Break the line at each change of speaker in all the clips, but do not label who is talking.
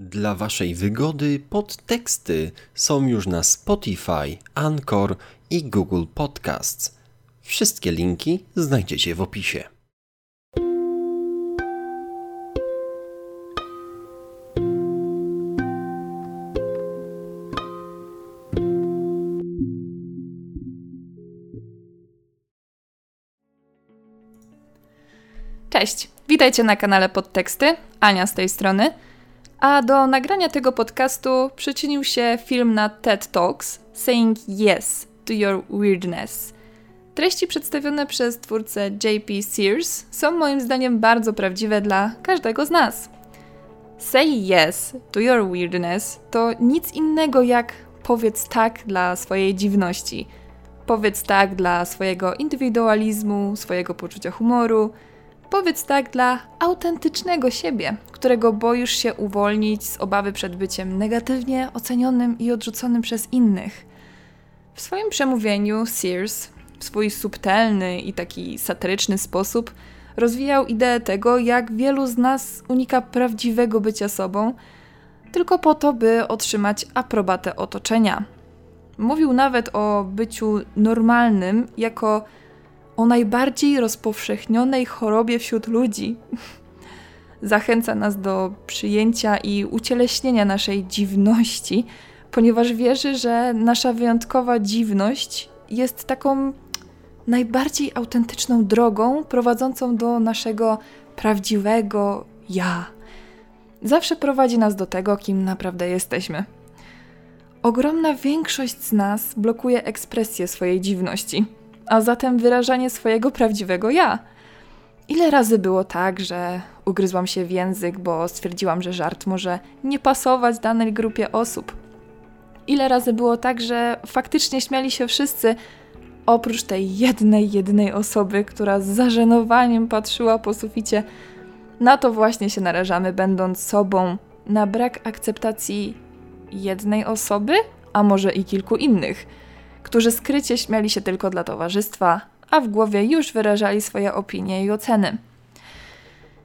Dla Waszej wygody podteksty są już na Spotify, Anchor i Google Podcasts. Wszystkie linki znajdziecie w opisie.
Cześć, witajcie na kanale Podteksty, Ania z tej strony. A do nagrania tego podcastu przyczynił się film na TED Talks Saying Yes to Your Weirdness. Treści przedstawione przez twórcę JP Sears są moim zdaniem bardzo prawdziwe dla każdego z nas. Say yes to your weirdness to nic innego jak powiedz tak dla swojej dziwności. Powiedz tak dla swojego indywidualizmu, swojego poczucia humoru, Powiedz tak dla autentycznego siebie, którego boisz się uwolnić z obawy przed byciem negatywnie ocenionym i odrzuconym przez innych. W swoim przemówieniu Sears, w swój subtelny i taki satyryczny sposób, rozwijał ideę tego, jak wielu z nas unika prawdziwego bycia sobą, tylko po to, by otrzymać aprobatę otoczenia. Mówił nawet o byciu normalnym jako o najbardziej rozpowszechnionej chorobie wśród ludzi. Zachęca nas do przyjęcia i ucieleśnienia naszej dziwności, ponieważ wierzy, że nasza wyjątkowa dziwność jest taką najbardziej autentyczną drogą prowadzącą do naszego prawdziwego ja. Zawsze prowadzi nas do tego, kim naprawdę jesteśmy. Ogromna większość z nas blokuje ekspresję swojej dziwności a zatem wyrażanie swojego prawdziwego ja. Ile razy było tak, że ugryzłam się w język, bo stwierdziłam, że żart może nie pasować danej grupie osób? Ile razy było tak, że faktycznie śmiali się wszyscy, oprócz tej jednej, jednej osoby, która z zażenowaniem patrzyła po suficie? Na to właśnie się narażamy, będąc sobą, na brak akceptacji jednej osoby, a może i kilku innych którzy skrycie śmiali się tylko dla towarzystwa, a w głowie już wyrażali swoje opinie i oceny.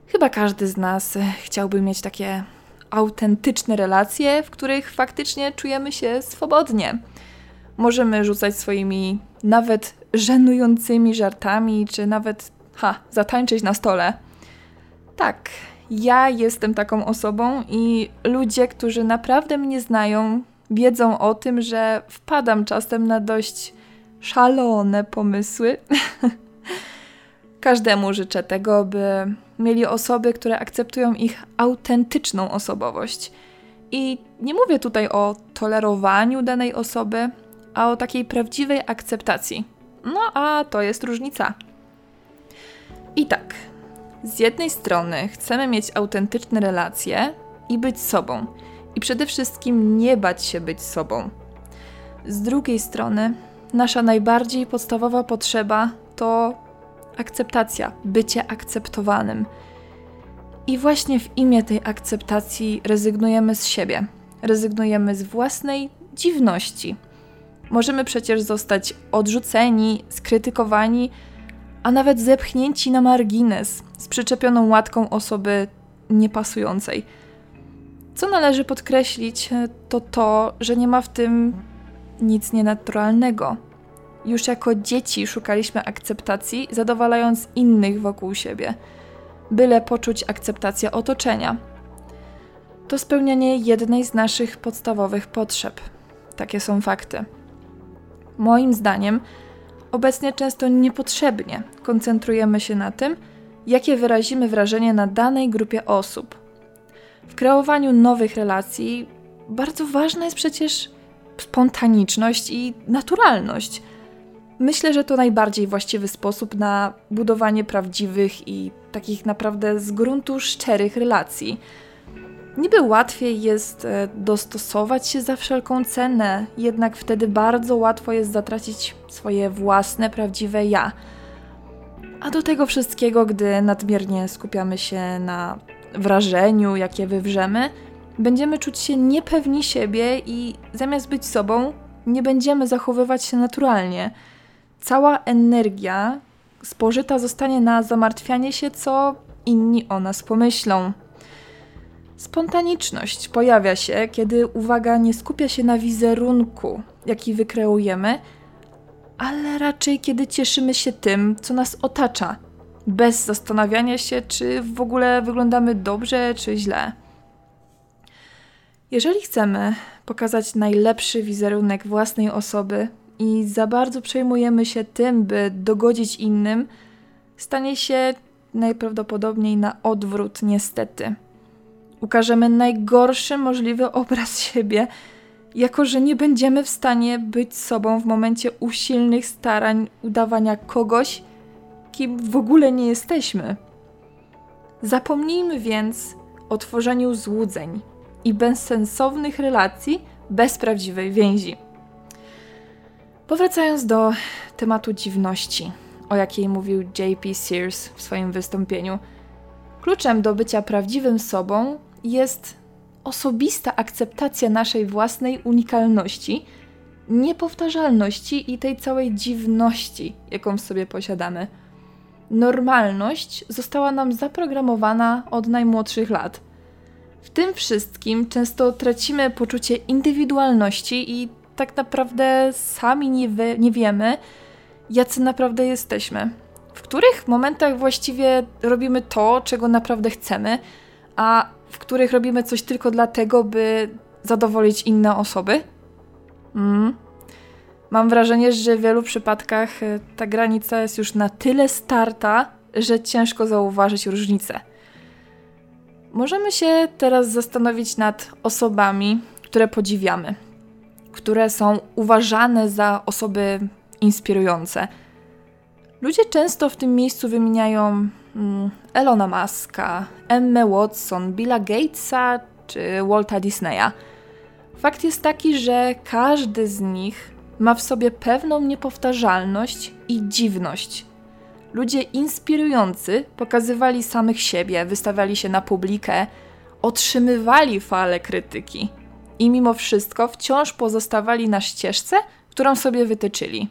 Chyba każdy z nas chciałby mieć takie autentyczne relacje, w których faktycznie czujemy się swobodnie. Możemy rzucać swoimi nawet żenującymi żartami, czy nawet, ha, zatańczyć na stole. Tak, ja jestem taką osobą i ludzie, którzy naprawdę mnie znają, wiedzą o tym, że wpadam czasem na dość szalone pomysły. Każdemu życzę tego, by mieli osoby, które akceptują ich autentyczną osobowość. I nie mówię tutaj o tolerowaniu danej osoby, a o takiej prawdziwej akceptacji. No a to jest różnica. I tak, z jednej strony chcemy mieć autentyczne relacje i być sobą i przede wszystkim nie bać się być sobą. Z drugiej strony, nasza najbardziej podstawowa potrzeba to akceptacja, bycie akceptowanym. I właśnie w imię tej akceptacji rezygnujemy z siebie, rezygnujemy z własnej dziwności. Możemy przecież zostać odrzuceni, skrytykowani, a nawet zepchnięci na margines z przyczepioną łatką osoby niepasującej co należy podkreślić, e, to to, że nie ma w tym nic nienaturalnego. Już jako dzieci szukaliśmy akceptacji, zadowalając innych wokół siebie, byle poczuć akceptację otoczenia. To spełnianie jednej z naszych podstawowych potrzeb. Takie są fakty. Moim zdaniem, obecnie często niepotrzebnie koncentrujemy się na tym, jakie wyrazimy wrażenie na danej grupie osób, w kreowaniu nowych relacji bardzo ważna jest przecież spontaniczność i naturalność. Myślę, że to najbardziej właściwy sposób na budowanie prawdziwych i takich naprawdę z gruntu szczerych relacji. Niby łatwiej jest e, dostosować się za wszelką cenę, jednak wtedy bardzo łatwo jest zatracić swoje własne, prawdziwe ja. A do tego wszystkiego, gdy nadmiernie skupiamy się na wrażeniu, jakie wywrzemy, będziemy czuć się niepewni siebie i zamiast być sobą, nie będziemy zachowywać się naturalnie. Cała energia spożyta zostanie na zamartwianie się, co inni o nas pomyślą. Spontaniczność pojawia się, kiedy uwaga nie skupia się na wizerunku, jaki wykreujemy, ale raczej kiedy cieszymy się tym, co nas otacza, bez zastanawiania się, czy w ogóle wyglądamy dobrze czy źle. Jeżeli chcemy pokazać najlepszy wizerunek własnej osoby i za bardzo przejmujemy się tym, by dogodzić innym, stanie się najprawdopodobniej na odwrót, niestety. Ukażemy najgorszy możliwy obraz siebie, jako że nie będziemy w stanie być sobą w momencie usilnych starań udawania kogoś, kim w ogóle nie jesteśmy. Zapomnijmy więc o tworzeniu złudzeń i bezsensownych relacji bez prawdziwej więzi. Powracając do tematu dziwności, o jakiej mówił J.P. Sears w swoim wystąpieniu, kluczem do bycia prawdziwym sobą jest osobista akceptacja naszej własnej unikalności, niepowtarzalności i tej całej dziwności, jaką w sobie posiadamy. Normalność została nam zaprogramowana od najmłodszych lat. W tym wszystkim często tracimy poczucie indywidualności i tak naprawdę sami nie, nie wiemy, jacy naprawdę jesteśmy. W których momentach właściwie robimy to, czego naprawdę chcemy, a w których robimy coś tylko dlatego, by zadowolić inne osoby? Mm. Mam wrażenie, że w wielu przypadkach e, ta granica jest już na tyle starta, że ciężko zauważyć różnicę. Możemy się teraz zastanowić nad osobami, które podziwiamy, które są uważane za osoby inspirujące. Ludzie często w tym miejscu wymieniają mm, Elona Muska, Emma Watson, Billa Gatesa czy Walta Disneya. Fakt jest taki, że każdy z nich ma w sobie pewną niepowtarzalność i dziwność. Ludzie inspirujący pokazywali samych siebie, wystawiali się na publikę, otrzymywali fale krytyki i mimo wszystko wciąż pozostawali na ścieżce, którą sobie wytyczyli.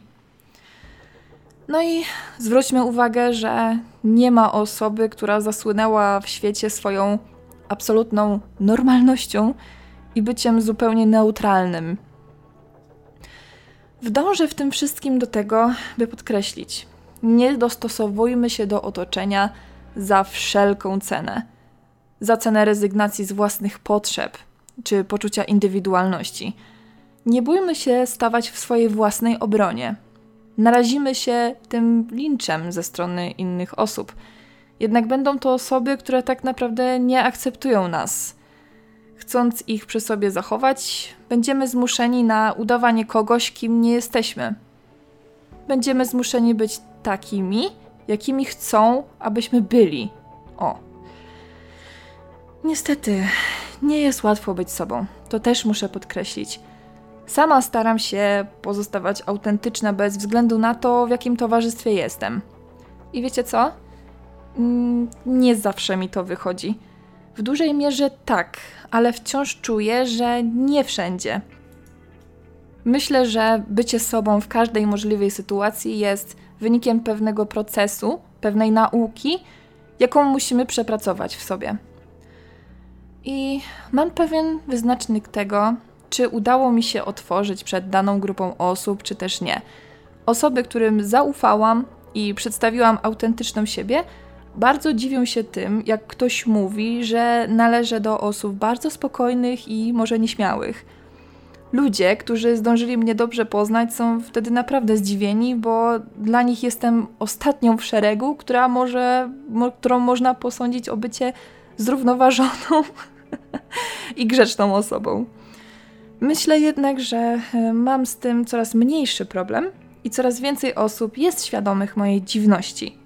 No i zwróćmy uwagę, że nie ma osoby, która zasłynęła w świecie swoją absolutną normalnością i byciem zupełnie neutralnym. Wdążę w tym wszystkim do tego, by podkreślić: nie dostosowujmy się do otoczenia za wszelką cenę. Za cenę rezygnacji z własnych potrzeb czy poczucia indywidualności. Nie bójmy się stawać w swojej własnej obronie narazimy się tym linczem ze strony innych osób. Jednak będą to osoby, które tak naprawdę nie akceptują nas. Chcąc ich przy sobie zachować, będziemy zmuszeni na udawanie kogoś, kim nie jesteśmy. Będziemy zmuszeni być takimi, jakimi chcą, abyśmy byli. O. Niestety, nie jest łatwo być sobą. To też muszę podkreślić. Sama staram się pozostawać autentyczna bez względu na to, w jakim towarzystwie jestem. I wiecie co? Mm, nie zawsze mi to wychodzi. W dużej mierze tak, ale wciąż czuję, że nie wszędzie. Myślę, że bycie sobą w każdej możliwej sytuacji jest wynikiem pewnego procesu, pewnej nauki, jaką musimy przepracować w sobie. I mam pewien wyznacznik tego, czy udało mi się otworzyć przed daną grupą osób, czy też nie. Osoby, którym zaufałam i przedstawiłam autentyczną siebie, bardzo dziwią się tym, jak ktoś mówi, że należę do osób bardzo spokojnych i może nieśmiałych. Ludzie, którzy zdążyli mnie dobrze poznać, są wtedy naprawdę zdziwieni, bo dla nich jestem ostatnią w szeregu, która może, mo, którą można posądzić o bycie zrównoważoną i grzeczną osobą. Myślę jednak, że e, mam z tym coraz mniejszy problem i coraz więcej osób jest świadomych mojej dziwności.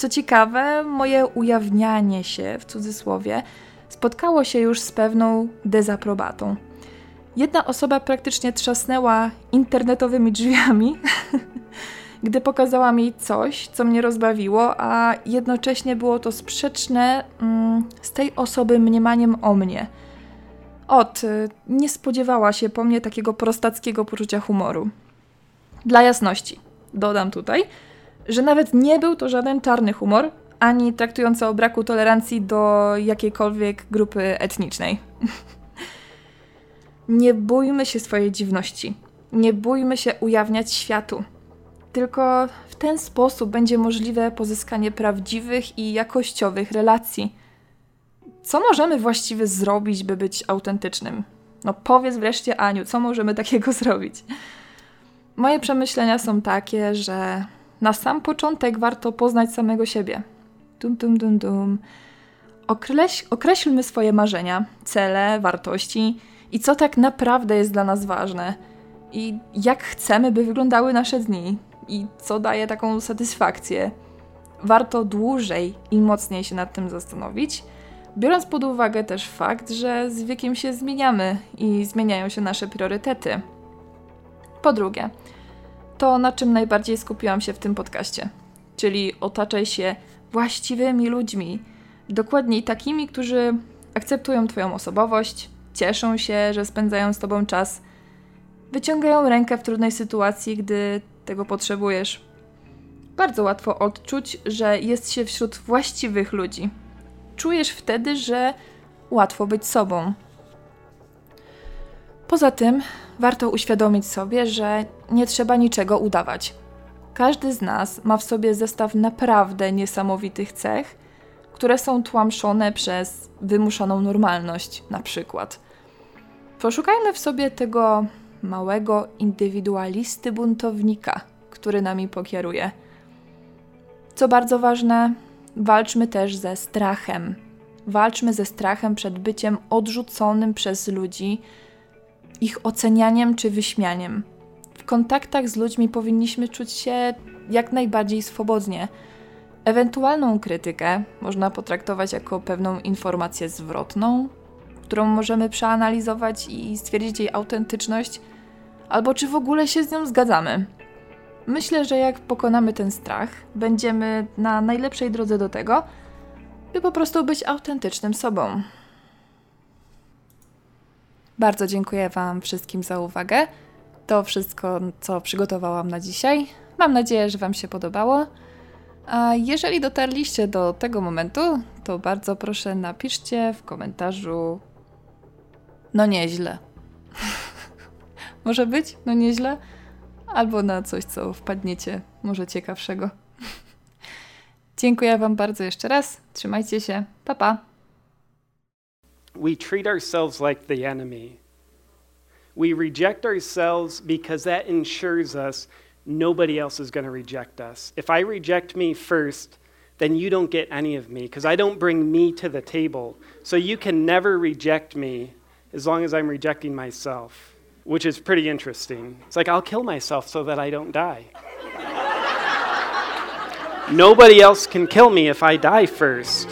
Co ciekawe, moje ujawnianie się w cudzysłowie spotkało się już z pewną dezaprobatą. Jedna osoba praktycznie trzasnęła internetowymi drzwiami, gdy pokazała mi coś, co mnie rozbawiło, a jednocześnie było to sprzeczne mm, z tej osoby mniemaniem o mnie – od y, nie spodziewała się po mnie takiego prostackiego poczucia humoru. Dla jasności, dodam tutaj, że nawet nie był to żaden czarny humor, ani traktujące o braku tolerancji do jakiejkolwiek grupy etnicznej. Nie bójmy się swojej dziwności. Nie bójmy się ujawniać światu. Tylko w ten sposób będzie możliwe pozyskanie prawdziwych i jakościowych relacji. Co możemy właściwie zrobić, by być autentycznym? No powiedz wreszcie, Aniu, co możemy takiego zrobić? Moje przemyślenia są takie, że na sam początek warto poznać samego siebie. Dum, dum, dum, dum. Określ, określmy swoje marzenia, cele, wartości i co tak naprawdę jest dla nas ważne. I jak chcemy, by wyglądały nasze dni, i co daje taką satysfakcję. Warto dłużej i mocniej się nad tym zastanowić, biorąc pod uwagę też fakt, że z wiekiem się zmieniamy i zmieniają się nasze priorytety. Po drugie, to na czym najbardziej skupiłam się w tym podcaście, czyli otaczaj się właściwymi ludźmi, dokładniej takimi, którzy akceptują Twoją osobowość, cieszą się, że spędzają z Tobą czas, wyciągają rękę w trudnej sytuacji, gdy tego potrzebujesz. Bardzo łatwo odczuć, że jest się wśród właściwych ludzi. Czujesz wtedy, że łatwo być sobą. Poza tym, warto uświadomić sobie, że nie trzeba niczego udawać. Każdy z nas ma w sobie zestaw naprawdę niesamowitych cech, które są tłamszone przez wymuszoną normalność, na przykład. Poszukajmy w sobie tego małego indywidualisty buntownika, który nami pokieruje. Co bardzo ważne, walczmy też ze strachem. Walczmy ze strachem przed byciem odrzuconym przez ludzi, ich ocenianiem czy wyśmianiem. W kontaktach z ludźmi powinniśmy czuć się jak najbardziej swobodnie. Ewentualną krytykę można potraktować jako pewną informację zwrotną, którą możemy przeanalizować i stwierdzić jej autentyczność, albo czy w ogóle się z nią zgadzamy. Myślę, że jak pokonamy ten strach, będziemy na najlepszej drodze do tego, by po prostu być autentycznym sobą. Bardzo dziękuję Wam wszystkim za uwagę. To wszystko, co przygotowałam na dzisiaj. Mam nadzieję, że Wam się podobało. A jeżeli dotarliście do tego momentu, to bardzo proszę napiszcie w komentarzu. No nieźle. Może być? No nieźle? Albo na coś, co wpadniecie, może ciekawszego. Dziękuję Wam bardzo jeszcze raz. Trzymajcie się. Pa, pa.
We treat ourselves like the enemy. We reject ourselves because that ensures us nobody else is going to reject us. If I reject me first, then you don't get any of me because I don't bring me to the table. So you can never reject me as long as I'm rejecting myself, which is pretty interesting. It's like I'll kill myself so that I don't die. Nobody else can kill me if I die first.